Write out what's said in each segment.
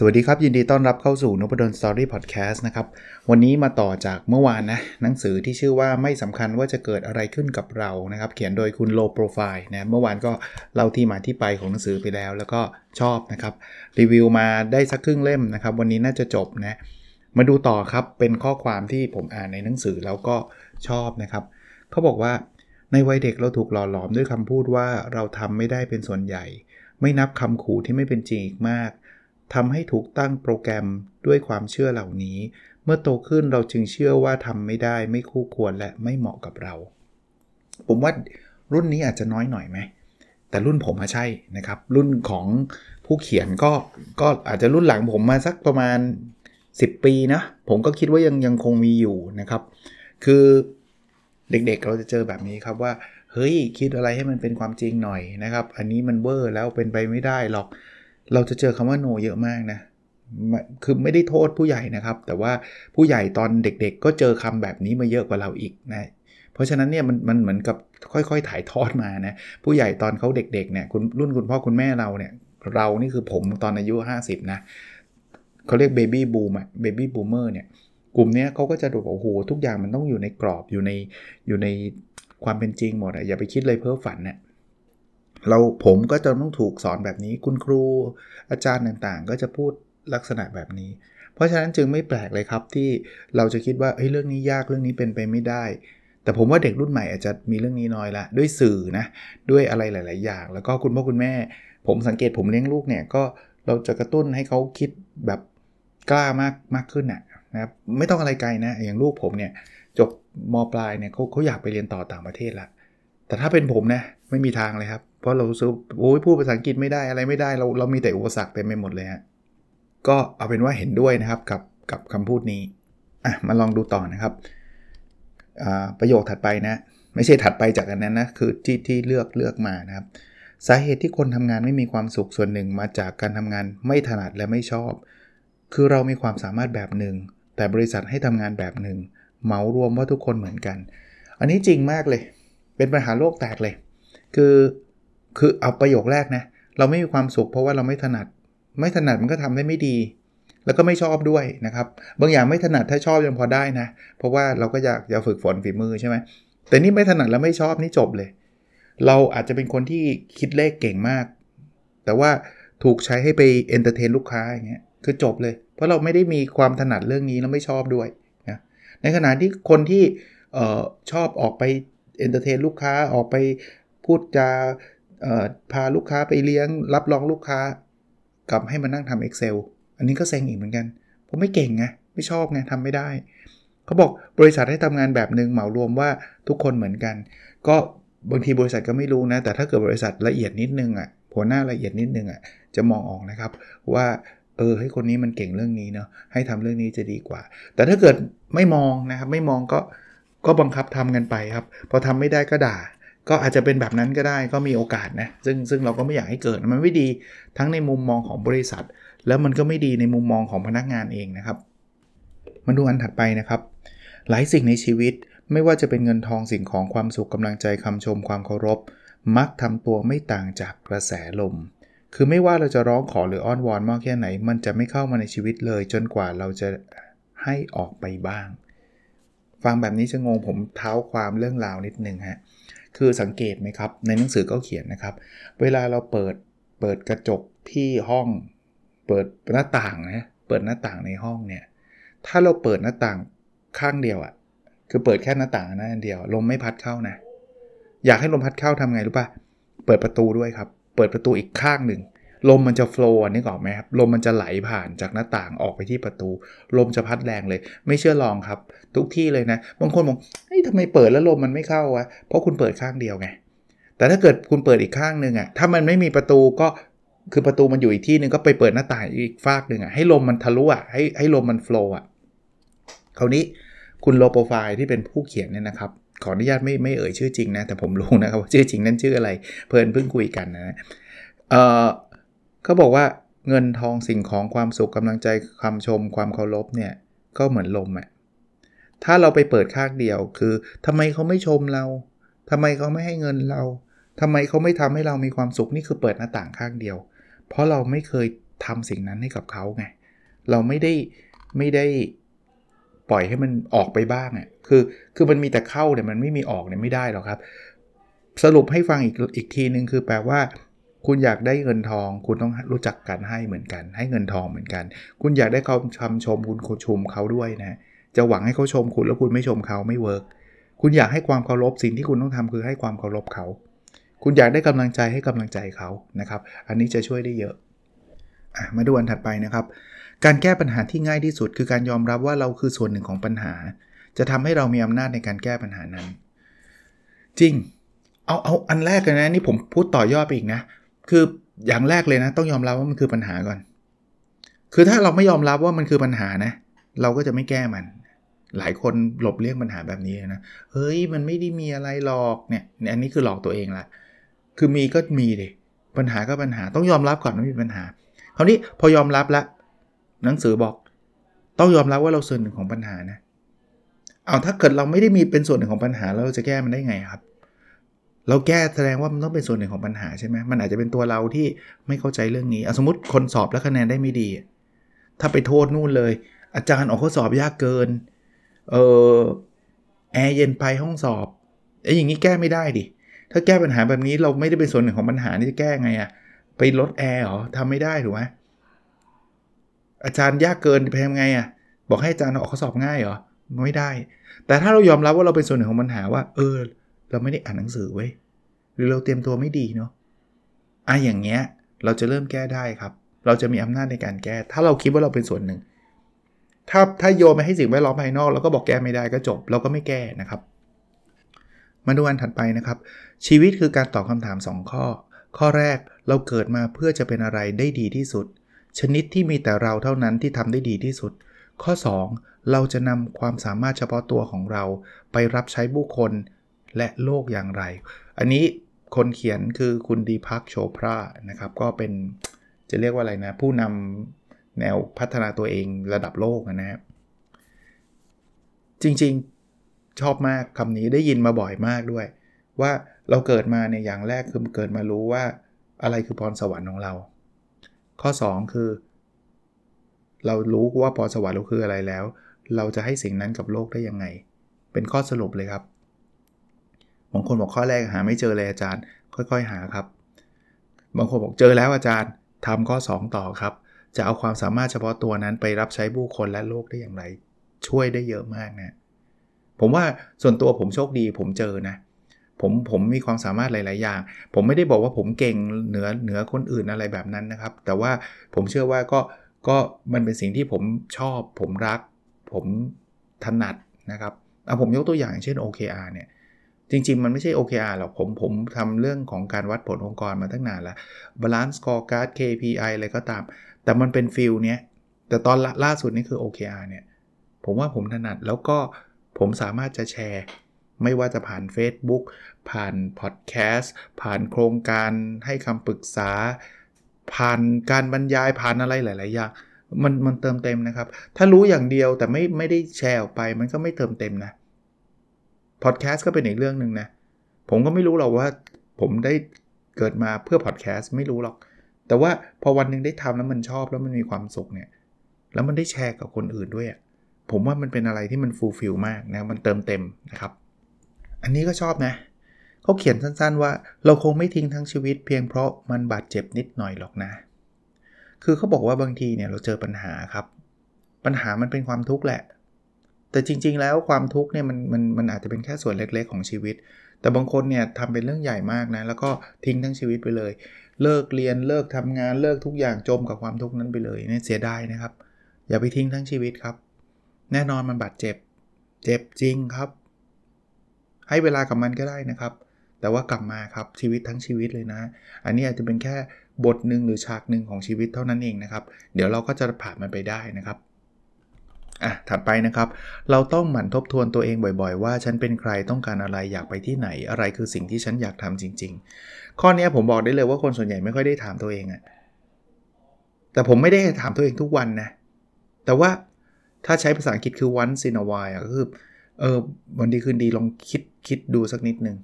สวัสดีครับ ยินดีต้อนรับเข้าสู่นพดลสตอรี่พอดแคสต์นะครับ วันนี้มาต่อจากเมื่อวานนะ หนังสือที่ชื่อว่าไม่สำคัญว่าจะเกิดอะไรขึ้นกับเรานะครับ เขียนโดยคุณโลโปรไฟล์นะเมื่อวานก็เล่าที่มาที่ไปของหนังสือไปแล้ว แล้วก็ชอบนะครับ รีวิวมาได้สักครึ่งเล่มนะครับ วันนี้น่าจะจบนะ มาดูต่อครับเป็นข้อความที่ผมอ่านในหนังสือแล้วก็ชอบนะครับเขาบอกว่าในวัยเด็กเราถูกหล่อหลอมด้วยคำพูดว่าเราทำไม่ได้เป็นส่วนใหญ่ ไม่นับคำขู่ที่ไม่เป็นจริงอีกมาก ทำให้ถูกตั้งโปรแกรมด้วยความเชื่อเหล่านี้ เมื่อโตขึ้นเราจึงเชื่อว่าทำไม่ได้ไม่คู่ควรและไม่เหมาะกับเรา ผมว่ารุ่นนี้อาจจะน้อยหน่อยไหมแต่รุ่นผมมาใช่นะครับ รุ่นของผู้เขียนก็ก็อาจจะรุ่นหลังผมมาสักประมาณ 10 ปีนะ ผมก็คิดว่ายังยังคงมีอยู่นะครับ คือเด็กๆเราจะเจอแบบนี้ครับว่า เฮ้ยคิดอะไรให้มันเป็นความจริงหน่อยนะครับ อันนี้มันเวอร์แล้วเป็นไปไม่ได้หรอก เราจะเจอคำว่า no เยอะมากนะ คือไม่ได้โทษผู้ใหญ่นะครับ แต่ว่าผู้ใหญ่ตอนเด็กๆ ก็เจอคำแบบนี้มาเยอะกว่าเราอีกนะ เพราะฉะนั้นเนี่ยมันมันเหมือนกับค่อยๆ ถ่ายทอดมานะ ผู้ใหญ่ตอนเขาเด็กๆ เนี่ยคุณรุ่นคุณพ่อคุณแม่เราเนี่ย เรานี่คือผมตอนอายุ 50 นะเขาเรียกเบบี้บูมอะเบบี้บูมเมอร์เนี่ย กลุ่มนี้เขาก็จะดูโอ้โหทุกอย่างมันต้องอยู่ในกรอบอยู่ในอยู่ในความเป็นจริงหมดอะอย่าไปคิดเลยเพ้อฝันเนะี่ย เราผมก็จะต้องถูกสอนแบบนี้ คุณครูอาจารย์ต่างๆ ก็จะพูดลักษณะแบบนี้ เพราะฉะนั้นจึงไม่แปลกเลยครับที่เราจะคิดว่าเฮ้ยเรื่องนี้ยากเรื่องนี้เป็นไปไม่ได้ แต่ผมว่าเด็กรุ่นใหม่อาจจะมีเรื่องนี้น้อยละด้วยสื่อนะด้วยอะไรหลาย ๆ อย่าง แล้วก็คุณพ่อคุณแม่ ผมสังเกตผมเลี้ยงลูกเนี่ยก็เราจะกระตุ้นให้เขาคิดแบบกล้ามากมากขึ้นนะนะครับไม่ต้องอะไรไกลนะอย่างลูกผมเนี่ยจบมปลายเนี่ยเขาเขาอยากไปเรียนต่อต่างประเทศละ แต่ถ้าเป็นผมนะไม่มีทางเลยครับ เพราะเราสู้อโอ้ยพูดภาษาอังกฤษไม่ได้อะไรไม่ได้เราเรามีแต่อุปสรรคเต็มไปหมดเลยฮะก็เอาเป็นว่าเห็นด้วยนะครับกับกับคำพูดนี้อะมาลองดูต่อนะครับประโยคถัดไปนะ ไม่ใช่ถัดไปจากอันนั้นนะ คือที่ที่เลือกเลือกมานะครับ สาเหตุที่คนทำงานไม่มีความสุขส่วนหนึ่งมาจากการทำงานไม่ถนัดและไม่ชอบ คือเรามีความสามารถแบบหนึ่ง แต่บริษัทให้ทำงานแบบหนึ่งเหมารวมว่าทุกคนเหมือนกัน อันนี้จริงมากเลย เป็นปัญหาโลกแตกเลย คือคือเอาประโยคแรกนะ เราไม่มีความสุขเพราะว่าเราไม่ถนัด ไม่ถนัดมันก็ทำได้ไม่ดี แล้วก็ไม่ชอบด้วยนะครับ บางอย่างไม่ถนัดถ้าชอบยังพอได้นะ เพราะว่าเราก็อยากจะฝึกฝนฝีมือใช่ไหมแต่นี่ไม่ถนัดแล้วไม่ชอบนี่จบเลย เราอาจจะเป็นคนที่คิดเลขเก่งมาก แต่ว่าถูกใช้ให้ไป entertain ลูกค้าอย่างเงี้ยคือจบเลย เพราะเราไม่ได้มีความถนัดเรื่องนี้แล้วไม่ชอบด้วยนะในขณะที่คนที่ชอบออกไป entertain ลูกค้าออกไปพูดจาพาลูกค้าไปเลี้ยง รับรองลูกค้ากลับให้มานั่งทำ Excel อันนี้ก็เซ็งอีกเหมือนกัน ผมไม่เก่งไงไม่ชอบไงทำไม่ได้ เขาบอกบริษัทให้ทำงานแบบหนึ่งเหมารวมว่าทุกคนเหมือนกัน ก็บางทีบริษัทก็ไม่รู้นะ แต่ถ้าเกิดบริษัทละเอียดนิดนึงอะหัวหน้าละเอียดนิดนึงอะจะมองออกนะครับว่าเออให้คนนี้มันเก่งเรื่องนี้เนาะให้ทำเรื่องนี้จะดีกว่า แต่ถ้าเกิดไม่มองนะครับไม่มองก็ ก็บังคับทำกันไปครับ พอทำไม่ได้ก็ด่า ก็อาจจะเป็นแบบนั้นก็ได้ก็มีโอกาสนะซึ่งซึ่งเราก็ไม่อยากให้เกิดมันไม่ดีทั้งในมุมมองของบริษัท แล้วมันก็ไม่ดีในมุมมองของพนักงานเองนะครับมาดูอันถัดไปนะครับ หลายสิ่งในชีวิตไม่ว่าจะเป็นเงินทองสิ่งของความสุขกำลังใจคำชมความเคารพ มักทำตัวไม่ต่างจากกระแสลม คือไม่ว่าเราจะร้องขอหรืออ้อนวอนมากแค่ไหน มันจะไม่เข้ามาในชีวิตเลย จนกว่าเราจะให้ออกไปบ้าง ฟังแบบนี้จะงงผมเท้าความเรื่องราวนิดนึงฮะคือสังเกตไหมครับ ในหนังสือก็เขียนนะครับ เวลาเราเปิดเปิดกระจกที่ห้อง เปิดหน้าต่างนะเปิดหน้าต่างในห้องเนี่ยถ้าเราเปิดหน้าต่างข้างเดียวอะ่ะคือเปิดแค่หน้าต่างนั้นเดียว ลมไม่พัดเข้านะ อยากให้ลมพัดเข้าทำไงรู้ป่ะ เปิดประตูด้วยครับ เปิดประตูอีกข้างหนึ่ง ลมมันจะโฟล์นี่ก่อนไหมครับลมมันจะไหลผ่านจากหน้าต่างออกไปที่ประตู ลมจะพัดแรงเลย ไม่เชื่อลองครับ ทุกที่เลยนะ บางคนบอกเฮ้ยทำไมเปิดแล้วลมมันไม่เข้าวะเพราะคุณเปิดข้างเดียวไง แต่ถ้าเกิดคุณเปิดอีกข้างหนึ่งอะถ้ามันไม่มีประตูก็คือประตูมันอยู่อีกที่หนึ่งก็ไปเปิดหน้าต่างอีกฟากหนึ่งอะให้ลมมันทะลุอะให้ให้ลมมันโฟล์อะคราวนี้คุณโลโปรไฟล์ที่เป็นผู้เขียนเนี่ยนะครับขออนุญาตไม่ไม่เอ่ยชื่อจริงนะ แต่ผมรู้นะครับว่าชื่อจริงนั่นชื่ออะไร เพื่อนเพิ่งคุยกันนะเอ่อ เขาบอกว่าเงินทองสิ่งของความสุขกำลังใจคำชมความเคารพเนี่ยก็เหมือนลมอะ่ะถ้าเราไปเปิดข้างเดียวคือทำไมเขาไม่ชมเราทำไมเขาไม่ให้เงินเราทำไมเขาไม่ทำให้เรามีความสุขนี่คือเปิดหน้าต่างข้างเดียว เพราะเราไม่เคยทำสิ่งนั้นให้กับเขาไงเราไม่ได้ไม่ได้ปล่อยให้มันออกไปบ้างอะ่ะคือคือมันมีแต่เข้าเนี่ยมันไม่มีออกเนี่ยไม่ได้หรอกครับ สรุปให้ฟังอีกอีกทีนึงคือแปลว่า คุณอยากได้เงินทอง คุณต้องรู้จักการให้เหมือนกัน ให้เงินทองเหมือนกัน คุณอยากได้เขาคำชมคุณชมเขาด้วยนะ จะหวังให้เขาชมคุณแล้วคุณไม่ชมเขาไม่เวิร์กคุณอยากให้ความเคารพสิ่งที่คุณต้องทำคือให้ความเคารพเขา คุณอยากได้กำลังใจให้กำลังใจเขานะครับ อันนี้จะช่วยได้เยอะอะมาดูอันถัดไปนะครับ การแก้ปัญหาที่ง่ายที่สุด คือการยอมรับว่าเราคือส่วนหนึ่งของปัญหา จะทำให้เรามีอำนาจในการแก้ปัญหานั้น จริง เอาเอาอันแรกเลยนะนี่ผมพูดต่อยอดไปอีกนะ คืออย่างแรกเลยนะ ต้องยอมรับว่ามันคือปัญหาก่อน คือถ้าเราไม่ยอมรับว่ามันคือปัญหานะ เราก็จะไม่แก้มัน หลายคนหลบเลี่ยงปัญหาแบบนี้นะ เฮ้ยมันไม่ได้มีอะไรหรอกเนี่ย อันนี้คือหลอกตัวเองละ คือมีก็มีดิปัญหาก็ปัญหาต้องยอมรับก่อนว่ามีปัญหา คราวนี้พอยอมรับแล้วหนังสือบอก ต้องยอมรับว่าเราส่วนหนึ่งของปัญหานะ เอาถ้าเกิดเราไม่ได้มีเป็นส่วนหนึ่งของปัญหาเราจะแก้มันได้ไงครับ เราแก้แสดงว่ามันต้องเป็นส่วนหนึ่งของปัญหาใช่ไหมมันอาจจะเป็นตัวเราที่ไม่เข้าใจเรื่องนี้อสมมติคนสอบแล้วคะแนนได้ไม่ดี ถ้าไปโทษนู่นเลย อาจารย์ออกข้อสอบยากเกิน เออแอร์เย็นไปห้องสอบไอ้อย่างนี้แก้ไม่ได้ดิ ถ้าแก้ปัญหาแบบนี้เราไม่ได้เป็นส่วนหนึ่งของปัญหานี่จะแก้ไงอะไปลดแอร์เหรอทำไม่ได้ถูกไหมอาจารย์ยากเกินไปทำไงอะบอกให้อาจารย์ออกข้อสอบง่ายเหรอไม่ได้ แต่ถ้าเรายอมรับว่าเราเป็นส่วนหนึ่งของปัญหาว่า เออ เราไม่ได้อ่านหนังสือไว้ยหรือเราเตรียมตัวไม่ดีเนาะอะอย่างเงี้ยเราจะเริ่มแก้ได้ครับ เราจะมีอำนาจในการแก้ ถ้าเราคิดว่าเราเป็นส่วนหนึ่ง ถ้าถ้าโยนไปให้สิ่งแวดล้อมภายนอกแล้วก็บอกแก้ไม่ได้ก็จบ เราก็ไม่แก้นะครับ มาดูอันถัดไปนะครับ ชีวิตคือการตอบคำถาม 2 ข้อ ข้อแรกเราเกิดมาเพื่อจะเป็นอะไรได้ดีที่สุด ชนิดที่มีแต่เราเท่านั้นที่ทำได้ดีที่สุด ข้อ 2 เราจะนำความสามารถเฉพาะตัวของเรา ไปรับใช้ผู้คน และโลกอย่างไร อันนี้คนเขียนคือคุณดีพักโชพรานะครับ ก็เป็นจะเรียกว่าอะไรนะ ผู้นำแนวพัฒนาตัวเองระดับโลกนะครับจริงๆชอบมากคำนี้ได้ยินมาบ่อยมากด้วย ว่าเราเกิดมาเนี่ยอย่างแรกคือเกิดมารู้ว่าอะไรคือพรสวรรค์ของเรา ข้อ 2 คือ เรารู้ว่าพรสวรรค์เราคืออะไรแล้ว เราจะให้สิ่งนั้นกับโลกได้ยังไง เป็นข้อสรุปเลยครับ บางคนบอกข้อแรกหาไม่เจอเลยอาจารย์ ค่อยๆหาครับ บางคนบอกเจอแล้วอาจารย์ทำข้อ 2 ต่อครับ จะเอาความสามารถเฉพาะตัวนั้นไปรับใช้ผู้คนและโลกได้อย่างไร ช่วยได้เยอะมากนะผมว่าส่วนตัวผมโชคดีผมเจอนะผมผมมีความสามารถหลาย ๆ อย่าง ผมไม่ได้บอกว่าผมเก่งเหนือเหนือคนอื่นอะไรแบบนั้นนะครับ แต่ว่าผมเชื่อว่าก็ก็มันเป็นสิ่งที่ผมชอบ ผมรัก ผมถนัดนะครับเอาผมยกตัวอย่างเช่น OKR เนี่ย จริง ๆ มันไม่ใช่ OKR หรอกผมผมทำเรื่องของการวัดผลองค์กรมาตั้งนานล้ว Balance Scorecard KPI อะไรก็ตาม แต่มันเป็นฟิลเนี้ย แต่ตอนล่าสุดนี่คือ OKR เนี่ย ผมว่าผมถนัดแล้วก็ผมสามารถจะแชร์ ไม่ว่าจะผ่าน Facebook ผ่านพอดแคสต์ผ่านโครงการให้คำปรึกษา ผ่านการบรรยายผ่านอะไรหลาย ๆ อย่างมันมันเติมเต็มนะครับ ถ้ารู้อย่างเดียวแต่ไม่ไม่ได้แชร์ออกไป มันก็ไม่เติมเต็มนะ พอดแคสต์ก็เป็นอีกเรื่องหนึ่งนะ ผมก็ไม่รู้หรอกว่าผมได้เกิดมาเพื่อพอดแคสต์ไม่รู้หรอก แต่ว่าพอวันหนึ่งได้ทำแล้วมันชอบแล้วมันมีความสุขเนี่ย แล้วมันได้แชร์กับคนอื่นด้วยผมว่ามันเป็นอะไรที่มัน fulfill มากนะ มันเติมเต็มนะครับ อันนี้ก็ชอบนะ เขาเขียนสั้นๆว่าเราคงไม่ทิ้งทั้งชีวิตเพียงเพราะมันบาดเจ็บนิดหน่อยหรอกนะ คือเขาบอกว่าบางทีเนี่ยเราเจอปัญหาครับ ปัญหามันเป็นความทุกข์แหละ แต่จริง ๆ แล้วความทุกข์เนี่ยมันมันมันอาจจะเป็นแค่ส่วนเล็กๆ ของชีวิต แต่บางคนเนี่ยทำเป็นเรื่องใหญ่มากนะ แล้วก็ทิ้งทั้งชีวิตไปเลย เลิกเรียนเลิกทำงานเลิกทุกอย่างจมกับความทุกข์นั้นไปเลยเนี่ยเสียดายนะครับ อย่าไปทิ้งทั้งชีวิตครับ แน่นอนมันบาดเจ็บ เจ็บจริงครับ ให้เวลากับมันก็ได้นะครับ แต่ว่ากลับมาครับชีวิตทั้งชีวิตเลยนะ อันนี้อาจจะเป็นแค่บทหนึ่งหรือฉากหนึ่งของชีวิตเท่านั้นเองนะครับ เดี๋ยวเราก็จะผ่านมันไปได้นะครับ อะถัดไปนะครับ เราต้องหมั่นทบทวนตัวเองบ่อยๆ ว่าฉันเป็นใครต้องการอะไรอยากไปที่ไหน อะไรคือสิ่งที่ฉันอยากทำจริง ๆ ข้อนี้ผมบอกได้เลยว่าคนส่วนใหญ่ไม่ค่อยได้ถามตัวเองอะแต่แต่ผมไม่ได้ถามตัวเองทุกวันนะแต่ว่าถ้าใช้ภาษาอังกฤษคือ once in a while ก็คือเออวันดีคืนดีลองคิดคิดดูสักนิดหนึ่ง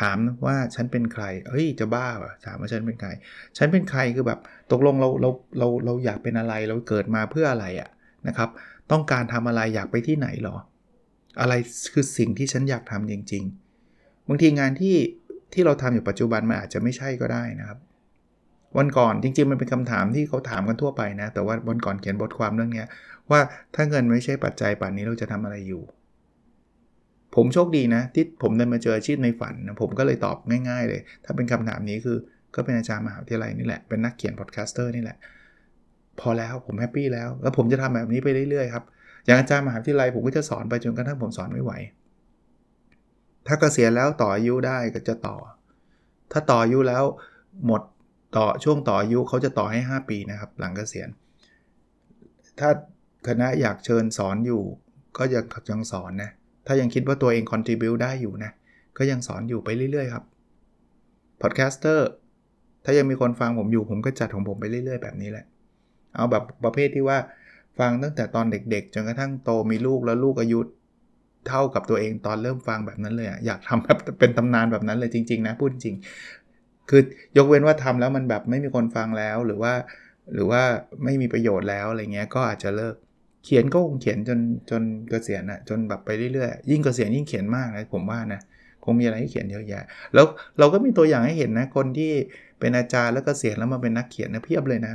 ถามว่าฉันเป็นใคร เฮ้ยจะบ้าเป่ะถามว่าฉันเป็นใคร ฉันเป็นใครคือแบบตกลงเราเราเราเราอยากเป็นอะไรเราเกิดมาเพื่ออะไรอะนะครับ ต้องการทำอะไรอยากไปที่ไหนหรอ อะไรคือสิ่งที่ฉันอยากทำจริง ๆ บางทีงานที่ที่เราทำอยู่ปัจจุบันมันอาจจะไม่ใช่ก็ได้นะครับวันก่อนจริงๆ มันเป็นคำถามที่เขาถามกันทั่วไปนะ แต่ว่าวันก่อนเขียนบทความเรื่องนี้ว่าถ้าเงินไม่ใช่ปัจจัยป่านนี้เราจะทำอะไรอยู่ ผมโชคดีนะ ที่ผมได้มาเจออาชีพในฝันนะผมก็เลยตอบง่าย ๆ เลย ถ้าเป็นคำถามนี้คือก็เป็นอาจารย์มหาวิทยาลัยนี่แหละเป็นนักเขียน podcaster นี่แหละ พอแล้วผม happy แล้ว แล้วผมจะทำแบบนี้ไปเรื่อยๆครับอย่างอาจารย์มหาวิทยาลัยผมก็จะสอนไปจนกระทั่งผมสอนไม่ไหว ถ้าเกษียณแล้วต่ออายุได้ก็จะต่อ ถ้าต่ออายุแล้วหมดต่อช่วงต่ออายุเขาจะต่อให้ 5 ปีนะครับ หลังเกษียณ ถ้าคณะอยากเชิญสอนอยู่ ก็ยังยังสอนนะ ถ้ายังคิดว่าตัวเอง contribute ได้อยู่นะ ก็ยังสอนอยู่ไปเรื่อยๆครับ podcaster ถ้ายังมีคนฟังผมอยู่ผมก็จัดของผมไปเรื่อยๆแบบนี้แหละ เอาแบบประเภทที่ว่าฟังตั้งแต่ตอนเด็กๆ จนกระทั่งโตมีลูกแล้วลูกอายุเท่ากับตัวเองตอนเริ่มฟังแบบนั้นเลยอะอยากทำแบบเป็นตำนานแบบนั้นเลยจริง ๆ นะพูดจริง คือยกเว้นว่าทำแล้วมันแบบไม่มีคนฟังแล้วหรือว่า หรือว่าไม่มีประโยชน์แล้วอะไรเงี้ยก็อาจจะเลิก เขียนก็คงเขียนจนจนเกษียณอะจนแบบไปเรื่อยๆ ยิ่งเกษียณยิ่งเขียนมากนะผมว่านะคงมีอะไรให้เขียนเยอะแยะ แล้วเราก็มีตัวอย่างให้เห็นนะ คนที่เป็นอาจารย์แล้วก็เกษียณแล้วมาเป็นนักเขียนนะเพียบเลยนะ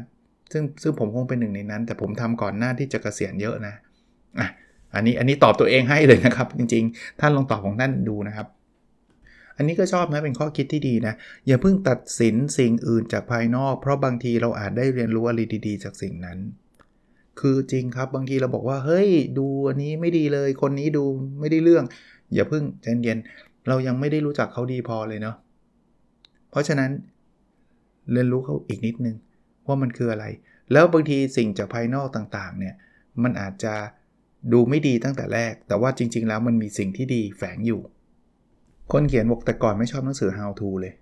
ซึ่งซึ่งผมคงเป็นหนึ่งในนั้น แต่ผมทำก่อนหน้าที่จะเกษียณเยอะนะอะอันนี้อันนี้ตอบตัวเองให้เลยนะครับ จริง ๆ ท่านลองตอบของท่านดูนะครับ อันนี้ก็ชอบนะเป็นข้อคิดที่ดีนะ อย่าเพิ่งตัดสินสิ่งอื่นจากภายนอก เพราะบางทีเราอาจได้เรียนรู้อะไรดี ๆ จากสิ่งนั้น คือจริงครับบางทีเราบอกว่าเฮ้ยดูอันนี้ไม่ดีเลย คนนี้ดูไม่ได้เรื่อง อย่าเพิ่งใจเย็นเรายังไม่ได้รู้จักเขาดีพอเลยเนาะเพราะฉะนั้นเรียนรู้เขาอีกนิดนึงว่ามันคืออะไร แล้วบางทีสิ่งจากภายนอกต่างๆเนี่ยมันอาจจะดูไม่ดีตั้งแต่แรก แต่ว่าจริง ๆ แล้วมันมีสิ่งที่ดีแฝงอยู่ คนเขียนบอกแต่ก่อนไม่ชอบหนังสือ how to เลย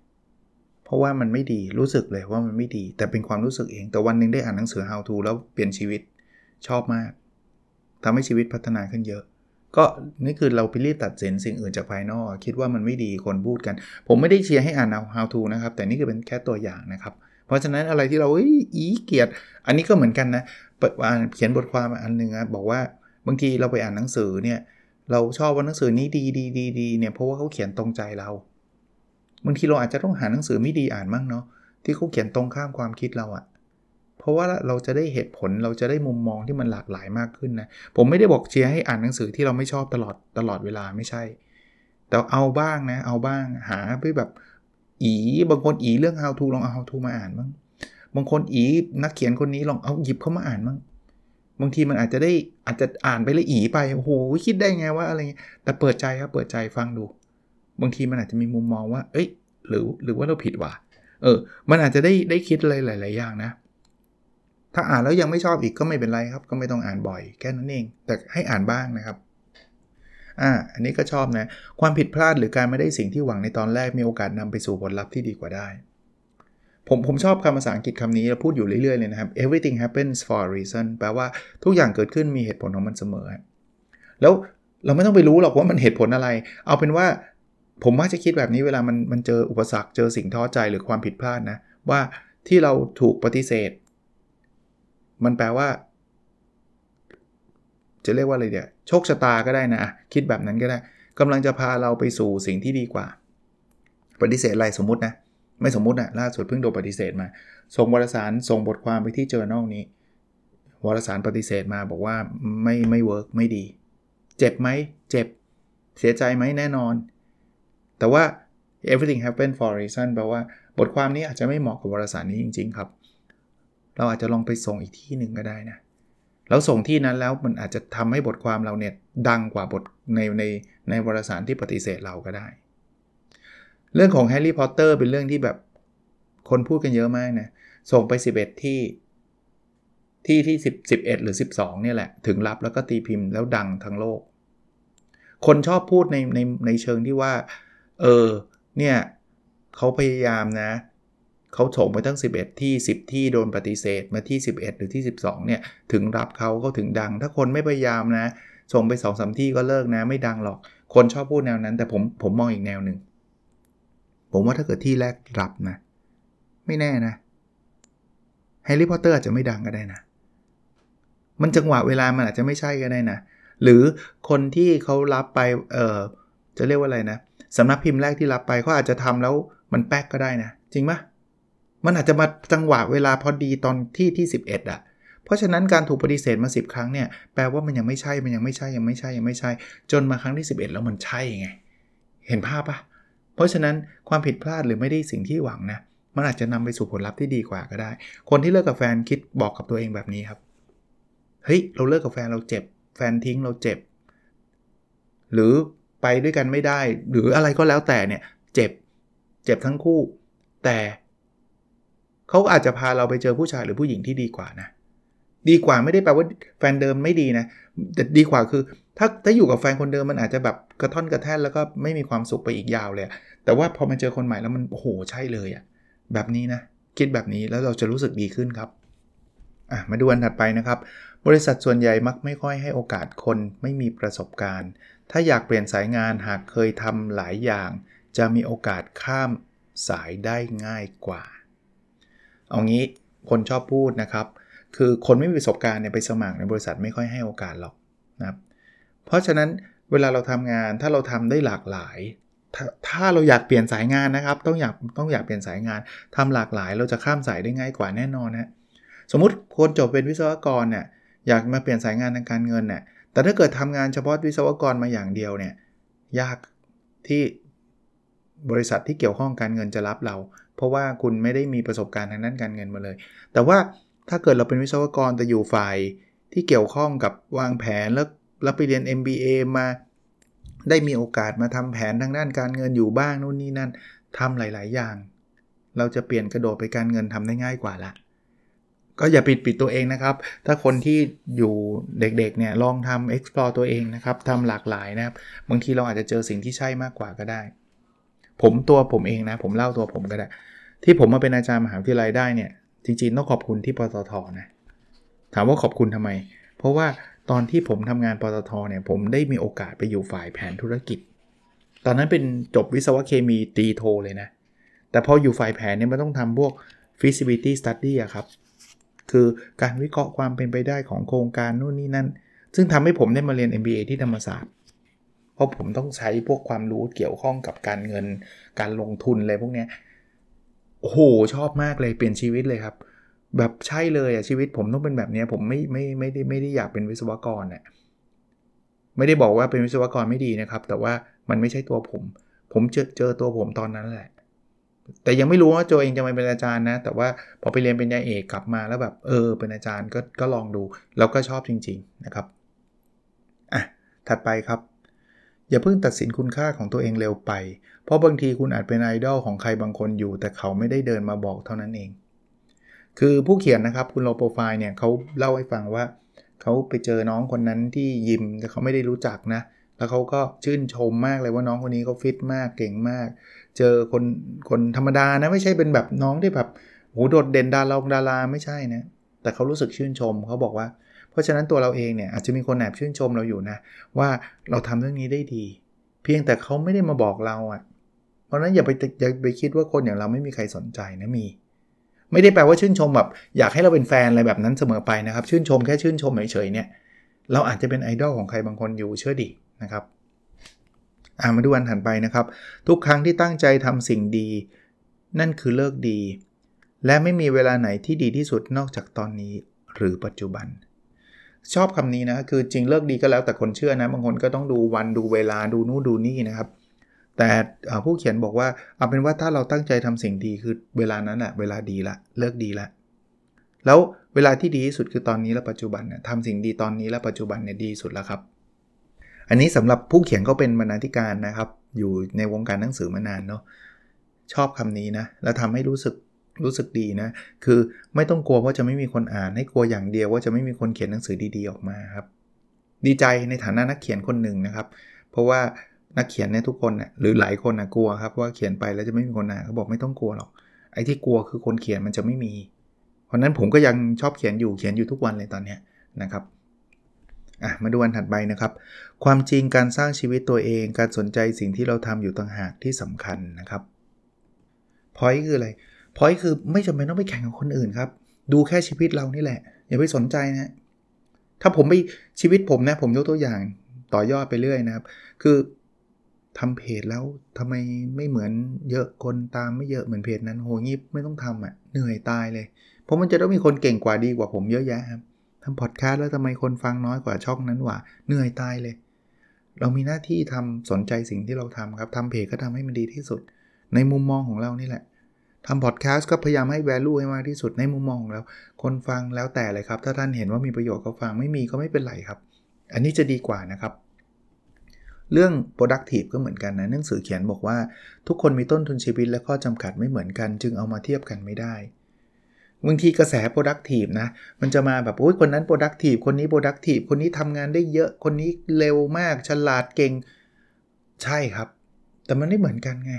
เพราะว่ามันไม่ดีรู้สึกเลยว่ามันไม่ดี แต่เป็นความรู้สึกเอง แต่วันนึงได้อ่านหนังสือ how to แล้วเปลี่ยนชีวิต ชอบมากทำให้ชีวิตพัฒนาขึ้นเยอะ ก็นี่คือเราไปรีบตัดสินสิ่งอื่นจากภายนอก คิดว่ามันไม่ดีคนพูดกัน ผมไม่ได้เชียร์ให้อ่าน how to นะครับ แต่นี่คือเป็นแค่ตัวอย่างนะครับ เพราะฉะนั้นอะไรที่เราอีเกียด อันนี้ก็เหมือนกันนะเขียนบทความอันหนึ่งนะบอกว่าบางทีเราไปอ่านหนังสือเนี่ยเราชอบว่าหนังสือนี้ดีดีดีดีเนี่ยเพราะว่าเขาเขียนตรงใจเราบางทีเราอาจจะต้องหาหนังสือไม่ดีอ่านมั่งเนาะที่เขาเขียนตรงข้ามความคิดเราอะ เพราะว่าเราจะได้เหตุผลเราจะได้มุมมองที่มันหลากหลายมากขึ้นนะ ผมไม่ได้บอกเชียร์ให้อ่านหนังสือที่เราไม่ชอบตลอดตลอดเวลาไม่ใช่ แต่เอาบ้างนะ เอาบ้างหาไปแบบอีบางคนอีเรื่อง how to ลองเอา how to มาอ่านบ้างบางคนอีนักเขียนคนนี้ลองเอาหยิบเข้ามาอ่านบ้างบางทีมันอาจจะได้อาจจะอ่านไปละอีไปโอ้โหคิดได้ไงว่าอะไรเงี้ยแต่เปิดใจครับเปิดใจฟังดู บางทีมันอาจจะมีมุมมองว่า เอ้ยหรือหรือว่าเราผิดว่ะเออ มันอาจจะได้ได้คิดอะไรหลาย ๆ อย่างนะ ถ้าอ่านแล้วยังไม่ชอบอีกก็ไม่เป็นไรครับ ก็ไม่ต้องอ่านบ่อยแค่นั้นเอง แต่ให้อ่านบ้างนะครับอ่าอันนี้ก็ชอบนะ ความผิดพลาดหรือการไม่ได้สิ่งที่หวังในตอนแรกมีโอกาสนำไปสู่ผลลัพธ์ที่ดีกว่าได้ ผมผมชอบคำภาษาอังกฤษคำนี้เราพูดอยู่เรื่อยๆเลยนะครับ everything happens for a reason แปลว่าทุกอย่างเกิดขึ้นมีเหตุผลของมันเสมอ แล้วเราไม่ต้องไปรู้หรอกว่ามันเหตุผลอะไร เอาเป็นว่าผมมักจะคิดแบบนี้เวลามันมันเจออุปสรรคเจอสิ่งท้อใจหรือความผิดพลาดนะ ว่าที่เราถูกปฏิเสธ มันแปลว่า จะเรียกว่าอะไรเดี๋ยวโชคชะตาก็ได้นะ คิดแบบนั้นก็ได้กำลังจะพาเราไปสู่สิ่งที่ดีกว่า ปฏิเสธอะไรสมมตินะ ไม่สมมติอะล่าสุดเพิ่งโดนปฏิเสธมา ส่งวารสารส่งบทความไปที่เจอ n a l นี้ วารสารปฏิเสธมาบอกว่าไม่ไม่เวิร์กไม่ดี เจ็บไหมเจ็บ เสียใจไหมแน่นอน แต่ว่า everything happen for a reason แปลว่าบทความนี้อาจจะไม่เหมาะกับวารสารนี้จริง ๆ ครับ เราอาจจะลองไปส่งอีกที่หนึ่งก็ได้นะแล้วส่งที่นั้นแล้วมันอาจจะทำให้บทความเราเนี่ยดังกว่าบทในในในวารสารที่ปฏิเสธเราก็ได้ เรื่องของแฮร์รี่พอตเตอร์เป็นเรื่องที่แบบคนพูดกันเยอะมากนะ ส่งไป 11 ที่ที่ที่10 11 หรือ 12 เนี่ยแหละ ถึงรับแล้วก็ตีพิมพ์แล้วดังทั้งโลก คนชอบพูดในในในเชิงที่ว่า เออ เนี่ยเขาพยายามนะ เขาส่งไปตั้ง 11 ที่ 10 ที่โดนปฏิเสธมาที่ 11 หรือที่ 12เนี่ยถึงรับเขาเขาถึงดัง ถ้าคนไม่พยายามนะ ส่งไป2อสที่ก็เลิกนะ ไม่ดังหรอก คนชอบพูดแนวนั้น แต่ผมผมมองอีกแนวหนึ่งผมว่าถ้าเกิดที่แรกรับนะ ไม่แน่นะแฮร์รี่พอตเตอร์อาจจะไม่ดังก็ได้นะ มันจังหวะเวลามันอาจจะไม่ใช่ก็ได้นะ หรือคนที่เขารับไปเออจะเรียกว่าอะไรนะสำนักพิมพ์แรกที่รับไปเขาอาจจะทำแล้วมันแป๊กก็ได้นะ จริงปะ มันอาจจะมาจังหวะเวลาพอดีตอนที่ที่ 11อะ่ะเพราะฉะนั้นการถูกปฏิเสธมา 10 ครั้งเนี่ยแปลว่ามันยังไม่ใช่มันยังไม่ใช่ยังไม่ใช่ยังไม่ใช่ จนมาครั้งที่ 11 แล้วมันใช่ไง เห็นภาพปะเพราะฉะนั้นความผิดพลาดหรือไม่ได้สิ่งที่หวังนะมันอาจจะนำไปสู่ผลลัพธ์ที่ดีกว่าก็ได้ คนที่เลิกกับแฟนคิดบอกกับตัวเองแบบนี้ครับ เฮ้ย เราเลิกกับแฟนเราเจ็บ แฟนทิ้งเราเจ็บ หรือไปด้วยกันไม่ได้ หรืออะไรก็แล้วแต่เนี่ย เจ็บ เจ็บทั้งคู่ แต่ เขาอาจจะพาเราไปเจอผู้ชายหรือผู้หญิงที่ดีกว่านะ ดีกว่าไม่ได้แปลว่าแฟนเดิมไม่ดีนะ แต่ดีกว่าคือ ถ้าถ้าอยู่กับแฟนคนเดิมมันอาจจะแบบกระท่อนกระแท่นแล้วก็ไม่มีความสุขไปอีกยาวเลย แต่ว่าพอมาเจอคนใหม่แล้วมันโอ้โหใช่เลยอะแบบนี้นะ คิดแบบนี้แล้วเราจะรู้สึกดีขึ้นครับอะมาดูอันถัดไปนะครับ บริษัทส่วนใหญ่มักไม่ค่อยให้โอกาสคนไม่มีประสบการณ์ ถ้าอยากเปลี่ยนสายงานหากเคยทำหลายอย่าง จะมีโอกาสข้ามสายได้ง่ายกว่า เอางี้คนชอบพูดนะครับ คือคนไม่มีประสบการณ์เนี่ยไปสมัครในบริษัทไม่ค่อยให้โอกาสหรอกนะครับ เพราะฉะนั้นเวลาเราทำงานถ้าเราทำได้หลากหลายถถ้าเราอยากเปลี่ยนสายงานนะครับ ต้องอยากต้องอยากเปลี่ยนสายงานทำหลากหลายเราจะข้ามสายได้ง่ายกว่าแน่นอนนะสมมติคนจบเป็นวิศวกรเนี่ยอยากมาเปลี่ยนสายงานทางการเงินเนี่ยแต่ถ้าเกิดทำงานเฉพาะวิศวกรมาอย่างเดียวเนี่ยยากที่บริษัทที่เกี่ยวข้องการเงินจะรับเรา เพราะว่าคุณไม่ได้มีประสบการณ์ทางด้านการเงินมาเลย แต่ว่าถ้าเกิดเราเป็นวิศวกรแต่อยู่ฝ่ายที่เกี่ยวข้องกับวางแผนแล้วเราไปเรียน MBA มาได้มีโอกาสมาทำแผนทางด้านการเงินอยู่บ้างนู่นนี่นั่นทำหลาย ๆ อย่าง เราจะเปลี่ยนกระโดดไปการเงินทำได้ง่ายกว่าละก็อย่าปิดปิดตัวเองนะครับ ถ้าคนที่อยู่เด็ก ๆ เนี่ยลองทำ explore ตัวเองนะครับทำหลากหลายนะครับ บางทีเราอาจจะเจอสิ่งที่ใช่มากกว่าก็ได้ ผมตัวผมเองนะ ผมเล่าตัวผมก็ได้ ที่ผมมาเป็นอาจารย์มหาวิทยาลัยได้เนี่ย จริงๆ ต้องขอบคุณที่ปตทนะ ถามว่าขอบคุณทำไม เพราะว่าตอนที่ผมทำงานปตทเนี่ยผมได้มีโอกาสไปอยู่ฝ่ายแผนธุรกิจ ตอนนั้นเป็นจบวิศวะเคมีตีโทเลยนะ แต่พออยู่ฝ่ายแผนเนี่ยมันต้องทำพวก feasibility study อะครับ คือการวิเคราะห์ความเป็นไปได้ของโครงการนู่นนี่นั่น ซึ่งทำให้ผมได้มาเรียน MBA ที่ธรรมศาสตร์ ราะผมต้องใช้พวกความรู้เกี่ยวข้องกับการเงิน การลงทุนอะไรพวกนี้โอ้โหชอบมากเลยเปลี่ยนชีวิตเลยครับ แบบใช่เลยอะชีวิตผมต้องเป็นแบบนี้ผมไม่ไม่ไม่ได้ไม่ได้อยากเป็นวิศวกรน่ะไม่ได้บอกว่าเป็นวิศวกรไม่ดีนะครับ แต่ว่ามันไม่ใช่ตัวผม ผมเจอเจอตัวผมตอนนั้นแหละ แต่ยังไม่รู้ว่าตัวเองจะมาเป็นอาจารย์นะ แต่ว่าพอไปเรียนเป็นยาเอกกลับมาแล้วแบบเออเป็นอาจารย์ก็ก็ลองดู แล้วก็ชอบจริง ๆนะครับอะถัดไปครับ อย่าเพิ่งตัดสินคุณค่าของตัวเองเร็วไป เพราะบางทีคุณอาจเป็นไอดอลของใครบางคนอยู่ แต่เขาไม่ได้เดินมาบอกเท่านั้นเอง คือผู้เขียนนะครับคุณโลโปรไฟล์เนี่ยเขาเล่าให้ฟังว่า เขาไปเจอน้องคนนั้นที่ยิมแต่เขาไม่ได้รู้จักนะ แล้วเขาก็ชื่นชมมากเลยว่าน้องคนนี้เขาฟิตมากเก่งมาก เจอคนคนธรรมดานะไม่ใช่เป็นแบบน้องที่แบบโหโดดเด่นดาราดาราไม่ใช่นะแต่เขารู้สึกชื่นชมเขาบอกว่า เพราะฉะนั้นตัวเราเองเนี่ยอาจจะมีคนแอบชื่นชมเราอยู่นะ ว่าเราทำเรื่องนี้ได้ดี เพียงแต่เขาไม่ได้มาบอกเราอะราะนั้นอย่าไปอย่าไปคิดว่าคนอย่างเราไม่มีใครสนใจนะมี ไม่ได้แปลว่าชื่นชมแบบอยากให้เราเป็นแฟนอะไรแบบนั้นเสมอไปนะครับ ชื่นชมแค่ชื่นชมเฉยๆเนี่ยเราอาจจะเป็นไอดอลของใครบางคนอยู่เชื่อดินะครับอ่ามาดูอันถัดไปนะครับ ทุกครั้งที่ตั้งใจทำสิ่งดี นั่นคือเลิกดี และไม่มีเวลาไหนที่ดีที่สุดนอกจากตอนนี้หรือปัจจุบัน ชอบคำนี้นะคือจริงเลิกดีก็แล้วแต่คนเชื่อนะ บางคนก็ต้องดูวันดูเวลาดูนู่นดูนี่นะครับ แต่ผู้เขียนบอกว่าเอาเป็นว่าถ้าเราตั้งใจทำสิ่งดีคือเวลานั้นอะเวลาดีละเลิกดีละแล้วเวลาที่ดีที่สุดคือตอนนี้และปัจจุบันเนี่ยทำสิ่งดีตอนนี้และปัจจุบันเนี่ยดีสุดแล้วครับ อันนี้สำหรับผู้เขียนก็เป็นบรรณาธิการนะครับ อยู่ในวงการหนังสือมานานเนาะชอบคำนี้นะแล้วทำให้รู้สึก รู้สึกดีนะ คือไม่ต้องกลัวว่าจะไม่มีคนอ่าน ให้กลัวอย่างเดียวว่าจะไม่มีคนเขียนหนังสือดีๆออกมาครับ ดีใจในฐานะนักเขียนคนหนึ่งนะครับ เพราะว่านักเขียนเนี่ยทุกคนน่ยหรือหลายคนนะกลัวครับว่าเขียนไปแล้วจะไม่มีคนอ่านเขาบอกไม่ต้องกลัวหรอก ไอ้ที่กลัวคือคนเขียนมันจะไม่มี เพราะนั้นผมก็ยังชอบเขียนอยู่เขียนอยู่ทุกวันเลยตอนนี้นะครับอะมาดูวันถัดไปนะครับ ความจริงการสร้างชีวิตตัวเอง การสนใจสิ่งที่เราทำอยู่ต่างหากที่สำคัญนะครับพอยคืออะไร พอยคือไม่จำเป็นต้องไปแข่งกับคนอื่นครับ ดูแค่ชีวิตเรานี่แหละ อย่าไปสนใจนะถ้าผมไปชีวิตผมนะผมยกตัวอย่างต่อยอดไปเรื่อยนะครับ คือทำเพจแล้วทำไมไม่เหมือนเยอะคนตามไม่เยอะเหมือนเพจนั้นโหงี้ไม่ต้องทำอะ่ะเหนื่อยตายเลย เพราะมันจะต้องมีคนเก่งกว่าดีกว่าผมเยอะแยะครับทำพอดแคสต์แล้วทำไมคนฟังน้อยกว่าช่องนั้นวะเหนื่อยตายเลย เรามีหน้าที่ทำสนใจสิ่งที่เราทำครับทำเพจก็ทำให้มันดีที่สุด ในมุมมองของเรานี่แหละ ทำพอดแคสต์ก็พยายามให้ value ให้มากที่สุดในมุมมองของเราคนฟังแล้วแต่เลยครับ ถ้าท่านเห็นว่ามีประโยชน์ก็ฟังไม่มีก็ไม่เป็นไรครับ อันนี้จะดีกว่านะครับ เรื่อง productive ก็เหมือนกันนะหนังสือเขียนบอกว่า ทุกคนมีต้นทุนชีวิตและข้อจำกัดไม่เหมือนกัน จึงเอามาเทียบกันไม่ได้บางทีกระแส productive นะ มันจะมาแบบโอ้ยคนนั้น productive คนนี้ productive คนนี้ทำงานได้เยอะ คนนี้เร็วมาก ฉลาดเก่ง ใช่ครับ แต่มันไม่เหมือนกันไง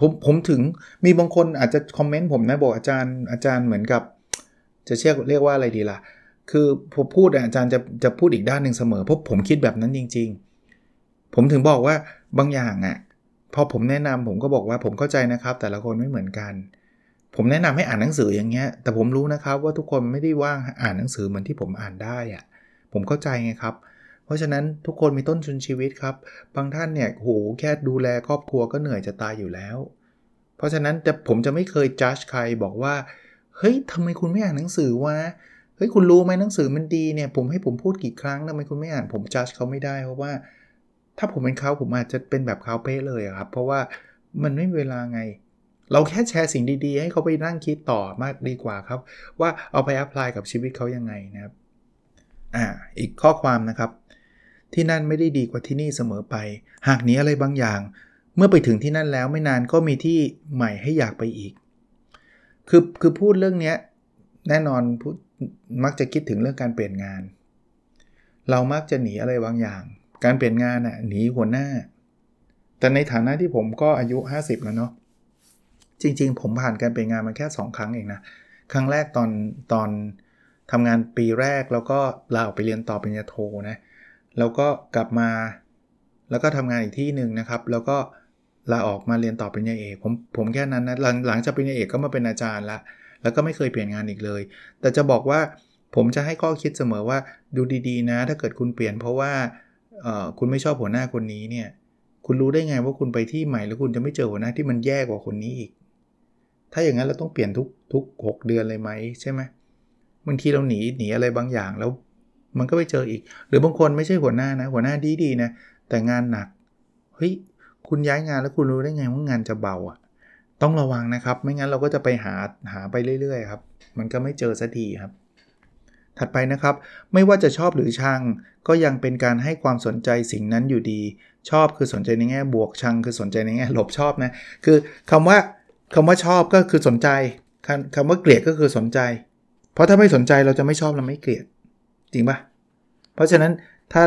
ผมผมถึงมีบางคนอาจจะคอมเมนต์ผมนะบอกอาจารย์อาจารย์เหมือนกับ จะเรียกเรียกว่าอะไรดีล่ะ คือผมพูดอาจารย์จะจะพูดอีกด้านหนึ่งเสมอเพราะผมคิดแบบนั้นจริง ๆ ผมถึงบอกว่าบางอย่างอะ่ะพอผมแนะนำผมก็บอกว่าผมเข้าใจนะครับ แต่ละคนไม่เหมือนกัน ผมแนะนำให้อ่านหนังสืออย่างเงี้ย แต่ผมรู้นะครับว่าทุกคนไม่ได้ว่างอ่านหนังสือเหมือนที่ผมอ่านได้อะผมเข้าใจไงครับเพราะฉะนั้นทุกคนมีต้นทุนชีวิตครับ บางท่านเนี่ยโหแค่ดูแลครอบครัวก็เหนื่อยจะตายอยู่แล้ว เพราะฉะนั้นแต่ผมจะไม่เคยจัดใครบอกว่า เฮ้ยทำไมคุณไม่อ่านหนังสือวะเฮ้ยคุณรู้ไหมหนังสือมันดีเนี่ย ผมให้ผมพูดกี่ครั้งทำไมคุณไม่อ่านผมจัดเขาไม่ได้ เพราะว่า ถ้าผมเป็นเขาผมอาจจะเป็นแบบเขาเป๊ะเลยครับ เพราะว่ามันไม่มีเวลาไง เราแค่แชร์สิ่งดีๆ ให้เขาไปนั่งคิดต่อมากดีกว่าครับ ว่าเอาไป apply กับชีวิตเขายังไงนะครับ อ่า อีกข้อความนะครับ ที่นั่นไม่ได้ดีกว่าที่นี่เสมอไป หากหนีอะไรบางอย่าง เมื่อไปถึงที่นั่นแล้วไม่นานก็มีที่ใหม่ให้อยากไปอีก คือคือพูดเรื่องนี้แน่นอนพูดมักจะคิดถึงเรื่องการเปลี่ยนงาน เรามักจะหนีอะไรบางอย่าง การเปลี่ยนงานน่ะหนีหัวหน้า แต่ในฐานะที่ผมก็อายุ 50 แล้วเนาะจริง ๆ ผมผ่านการเปลี่ยนงานมาแค่ 2 ครั้งเองนะครั้งแรกตอนตอนทำงานปีแรกแล้วก็ลาออกไปเรียนต่อปริญญาโทนะ แล้วก็กลับมา แล้วก็ทำงานอีกที่หนึ่งนะครับ แล้วก็ลาออกมาเรียนต่อปริญญาเอกผมผมแค่นั้นนะหลังหลังจากปริญญาเอกก็มาเป็นอาจารย์ละแล้วก็ไม่เคยเปลี่ยนงานอีกเลย แต่จะบอกว่าผมจะให้ข้อคิดเสมอว่าดูดีๆนะ ถ้าเกิดคุณเปลี่ยนเพราะว่าคุณไม่ชอบหัวหน้าคนนี้เนี่ย คุณรู้ได้ไงว่าคุณไปที่ใหม่แล้วคุณจะไม่เจอหัวหน้าที่มันแย่กว่าคนนี้อีก ถ้าอย่างนั้นเราต้องเปลี่ยนทุกทุกหเดือนเลยไหมใช่ไหมบางทีเราหนีหนีอะไรบางอย่างแล้ว มันก็ไปเจออีก หรือบางคนไม่ใช่หัวหน้านะ หัวหน้าดีดีนะ แต่งานหนัก เฮ้ย คุณย้ายงานแล้วคุณรู้ได้ไงว่างานจะเบาอะ ต้องระวังนะครับ ไม่งั้นเราก็จะไปหาหาไปเรื่อยๆครับ มันก็ไม่เจอสักทีครับ ถัดไปนะครับ ไม่ว่าจะชอบหรือชัง ก็ยังเป็นการให้ความสนใจสิ่งนั้นอยู่ดี ชอบคือสนใจในแง่บวก ชังคือสนใจในแง่ลบชอบนะ คือคำว่าคำว่าชอบก็คือสนใจคำว่าเกลียดก็คือสนใจ เพราะถ้าไม่สนใจเราจะไม่ชอบเราไม่เกลียด จริงปะเพราะฉะนั้นถ้า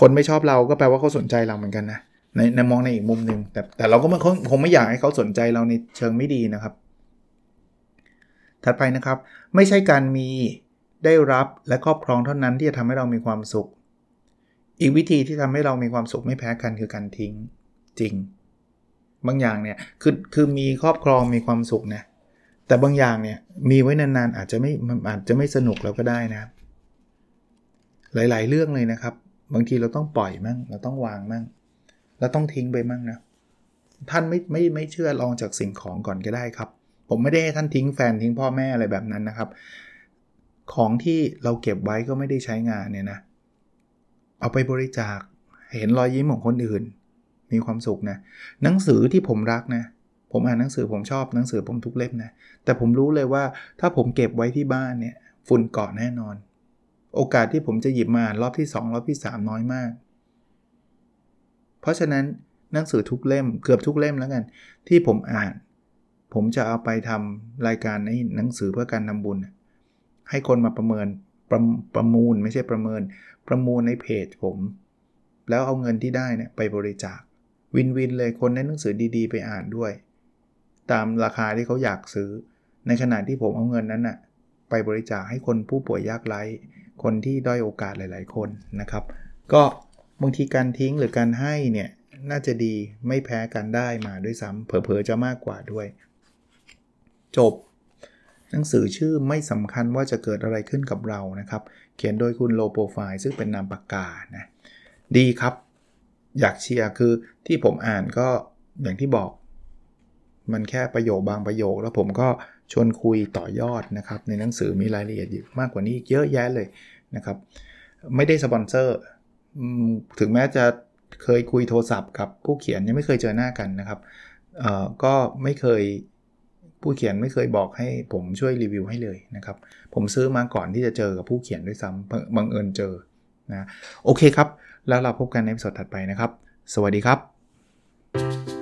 คนไม่ชอบเราก็แปลว่าเขาสนใจเราเหมือนกันนะในในมองในอีกมุมหนึ่งแต่แต่เราก็ไม่คงไม่อยากให้เขาสนใจเราในเชิงไม่ดีนะครับ ถัดไปนะครับ ไม่ใช่การมีได้รับและครอบครองเท่านั้นที่จะทำให้เรามีความสุข อีกวิธีที่ทำให้เรามีความสุขไม่แพ้กันคือการทิ้งจริง บางอย่างเนี่ยคือคือมีครอบครองมีความสุขนะแต่บางอย่างเนี่ยมีไว้นานๆอาจจะไม่อาจจะไม่สนุกแล้วก็ได้นะครับ หลาย ๆ เรื่องเลยนะครับ บางทีเราต้องปล่อยมั่ง เราต้องวางมั่ง เราต้องทิ้งไปมั่งนะ ท่านไม่ไม่ไม่เชื่อลองจากสิ่งของก่อนก็ได้ครับ ผมไม่ได้ให้ท่านทิ้งแฟนทิ้งพ่อแม่อะไรแบบนั้นนะครับ ของที่เราเก็บไว้ก็ไม่ได้ใช้งานเนี่ยนะ เอาไปบริจาค เห็นรอยยิ้มของคนอื่น มีความสุขนะ หนังสือที่ผมรักนะ ผมอ่านหนังสือผมชอบหนังสือผมทุกเล่มนะ แต่ผมรู้เลยว่าถ้าผมเก็บไว้ที่บ้านเนี่ย ฝุ่นเกาะแน่นอน โอกาสที่ผมจะหยิบมาอ่านรอบที่ 2 รอบที่ 3 น้อยมาก เพราะฉะนั้นหนังสือทุกเล่มเกือบทุกเล่มแล้วกัน ที่ผมอ่าน ผมจะเอาไปทำรายการในหนังสือเพื่อการทาบุญ ให้คนมาประเมินประประมูลไม่ใช่ประเมิน ประมูลในเพจผม แล้วเอาเงินที่ได้เนี่ยไปบริจาควินวินเลยคนได้หนังสือดีๆ ไปอ่านด้วย ตามราคาที่เขาอยากซื้อ ในขณะที่ผมเอาเงินนั้นน่ะไปบริจาคให้คนผู้ป่วยยากไร้ คนที่ด้อยโอกาสหลาย ๆ คนนะครับ ก็บางทีการทิ้งหรือการให้เนี่ยน่าจะดีไม่แพ้การได้มาด้วยซ้ำเผลอๆจะมากกว่าด้วย จบ หนังสือชื่อไม่สำคัญว่าจะเกิดอะไรขึ้นกับเรานะครับ เขียนโดยคุณโลโปรไฟล์ซึ่งเป็นนามปากกานะดีครับ อยากเชียร์คือที่ผมอ่านก็อย่างที่บอก มันแค่ประโยคบางประโยค แล้วผมก็ชวนคุยต่อยอดนะครับ ในหนังสือมีรายละเอียดมากกว่านี้เยอะแยะเลยนะครับ ไม่ได้สปอนเซอร์ถึงแม้จะเคยคุยโทรศัพท์กับผู้เขียนยังไม่เคยเจอหน้ากันนะครับก็ไม่เคยผู้เขียนไม่เคยบอกให้ผมช่วยรีวิวให้เลยนะครับ ผมซื้อมาก่อนที่จะเจอกับผู้เขียนด้วยซ้ำบังเอิญเจอนะโอเคครับ แล้วเราพบกันในสดถัดไปนะครับ สวัสดีครับ